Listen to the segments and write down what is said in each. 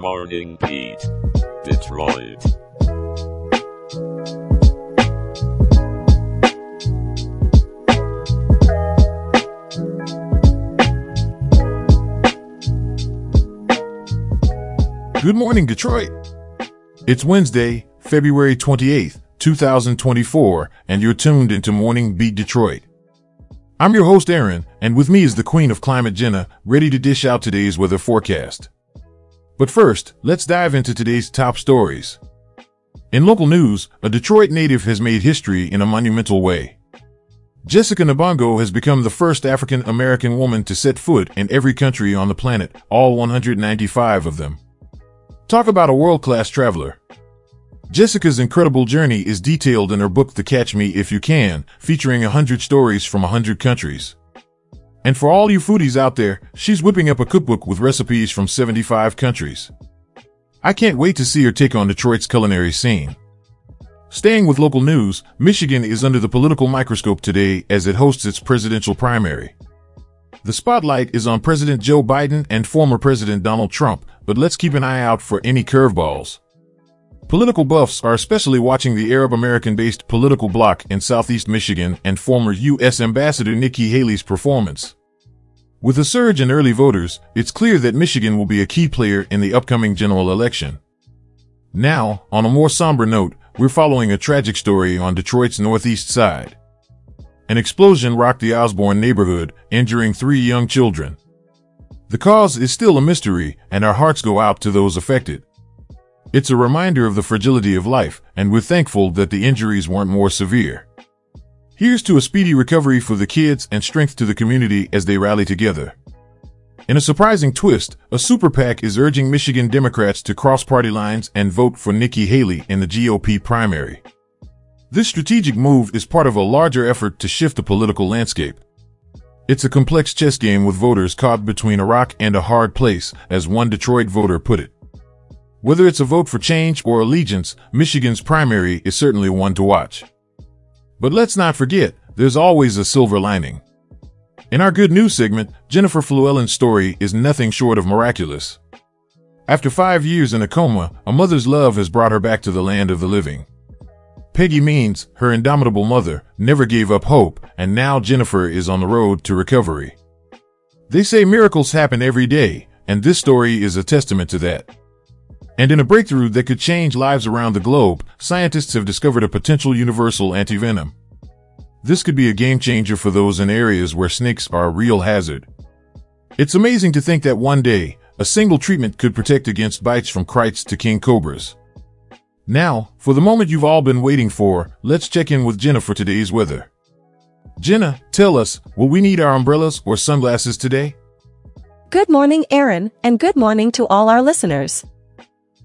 Morning Beat, Detroit. Good morning, Detroit. It's Wednesday, February 28th, 2024, and you're tuned into Morning Beat Detroit. I'm your host, Aaron, and with me is the queen of climate, Jenna, ready to dish out today's weather forecast. But first, let's dive into today's top stories. In local news, a Detroit native has made history in a monumental way. Jessica Nabongo has become the first African American woman to set foot in every country on the planet, all 195 of them. Talk about a world-class traveler. Jessica's incredible journey is detailed in her book The Catch Me If You Can, featuring 100 stories from 100 countries. And for all you foodies out there, she's whipping up a cookbook with recipes from 75 countries. I can't wait to see her take on Detroit's culinary scene. Staying with local news, Michigan is under the political microscope today as it hosts its presidential primary. The spotlight is on President Joe Biden and former President Donald Trump, but let's keep an eye out for any curveballs. Political buffs are especially watching the Arab American based political bloc in southeast Michigan and former U.S. Ambassador Nikki Haley's performance. With a surge in early voters, it's clear that Michigan will be a key player in the upcoming general election. Now, on a more somber note, we're following a tragic story on Detroit's northeast side. An explosion rocked the Osborne neighborhood, injuring three young children. The cause is still a mystery, and our hearts go out to those affected. It's a reminder of the fragility of life, and we're thankful that the injuries weren't more severe. Here's to a speedy recovery for the kids and strength to the community as they rally together. In a surprising twist, a super PAC is urging Michigan Democrats to cross party lines and vote for Nikki Haley in the GOP primary. This strategic move is part of a larger effort to shift the political landscape. It's a complex chess game with voters caught between a rock and a hard place, as one Detroit voter put it. Whether it's a vote for change or allegiance, Michigan's primary is certainly one to watch. But let's not forget, there's always a silver lining. In our good news segment, Jennifer Flewellen's story is nothing short of miraculous. After five years in a coma, a mother's love has brought her back to the land of the living. Peggy Means, her indomitable mother, never gave up hope, and now Jennifer is on the road to recovery. They say miracles happen every day, and this story is a testament to that. And in a breakthrough that could change lives around the globe, scientists have discovered a potential universal antivenom. This could be a game changer for those in areas where snakes are a real hazard. It's amazing to think that one day, a single treatment could protect against bites from kraits to king cobras. Now, for the moment you've all been waiting for, let's check in with Jenna for today's weather. Jenna, tell us, will we need our umbrellas or sunglasses today? Good morning, Aaron, and good morning to all our listeners.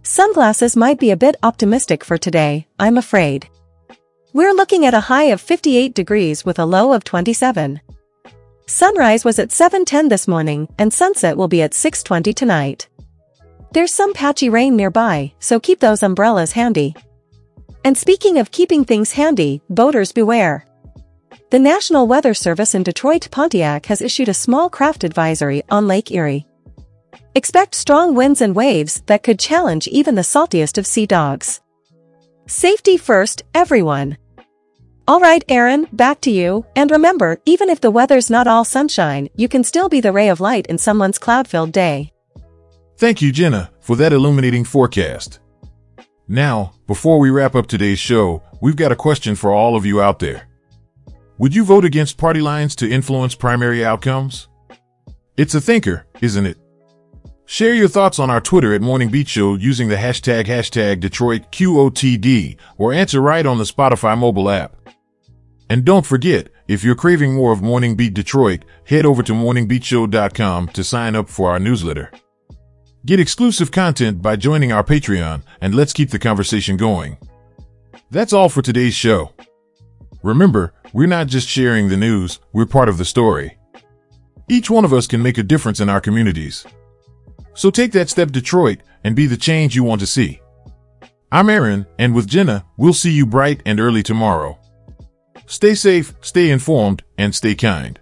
Sunglasses might be a bit optimistic for today, I'm afraid. We're looking at a high of 58 degrees with a low of 27. Sunrise was at 7.10 this morning and sunset will be at 6.20 tonight. There's some patchy rain nearby, so keep those umbrellas handy. And speaking of keeping things handy, boaters beware. The National Weather Service in Detroit Pontiac has issued a small craft advisory on Lake Erie. Expect strong winds and waves that could challenge even the saltiest of sea dogs. Safety first, everyone. Alright Aaron, back to you, and remember, even if the weather's not all sunshine, you can still be the ray of light in someone's cloud-filled day. Thank you, Jenna, for that illuminating forecast. Now, before we wrap up today's show, we've got a question for all of you out there. Would you vote against party lines to influence primary outcomes? It's a thinker, isn't it? Share your thoughts on our Twitter at Morning Beat Show using the hashtag hashtag DetroitQOTD or answer right on the Spotify mobile app. And don't forget, if you're craving more of Morning Beat Detroit, head over to morningbeatshow.com to sign up for our newsletter. Get exclusive content by joining our Patreon and let's keep the conversation going. That's all for today's show. Remember, we're not just sharing the news, we're part of the story. Each one of us can make a difference in our communities. So take that step, Detroit, and be the change you want to see. I'm Aaron, and with Jenna, we'll see you bright and early tomorrow. Stay safe, stay informed, and stay kind.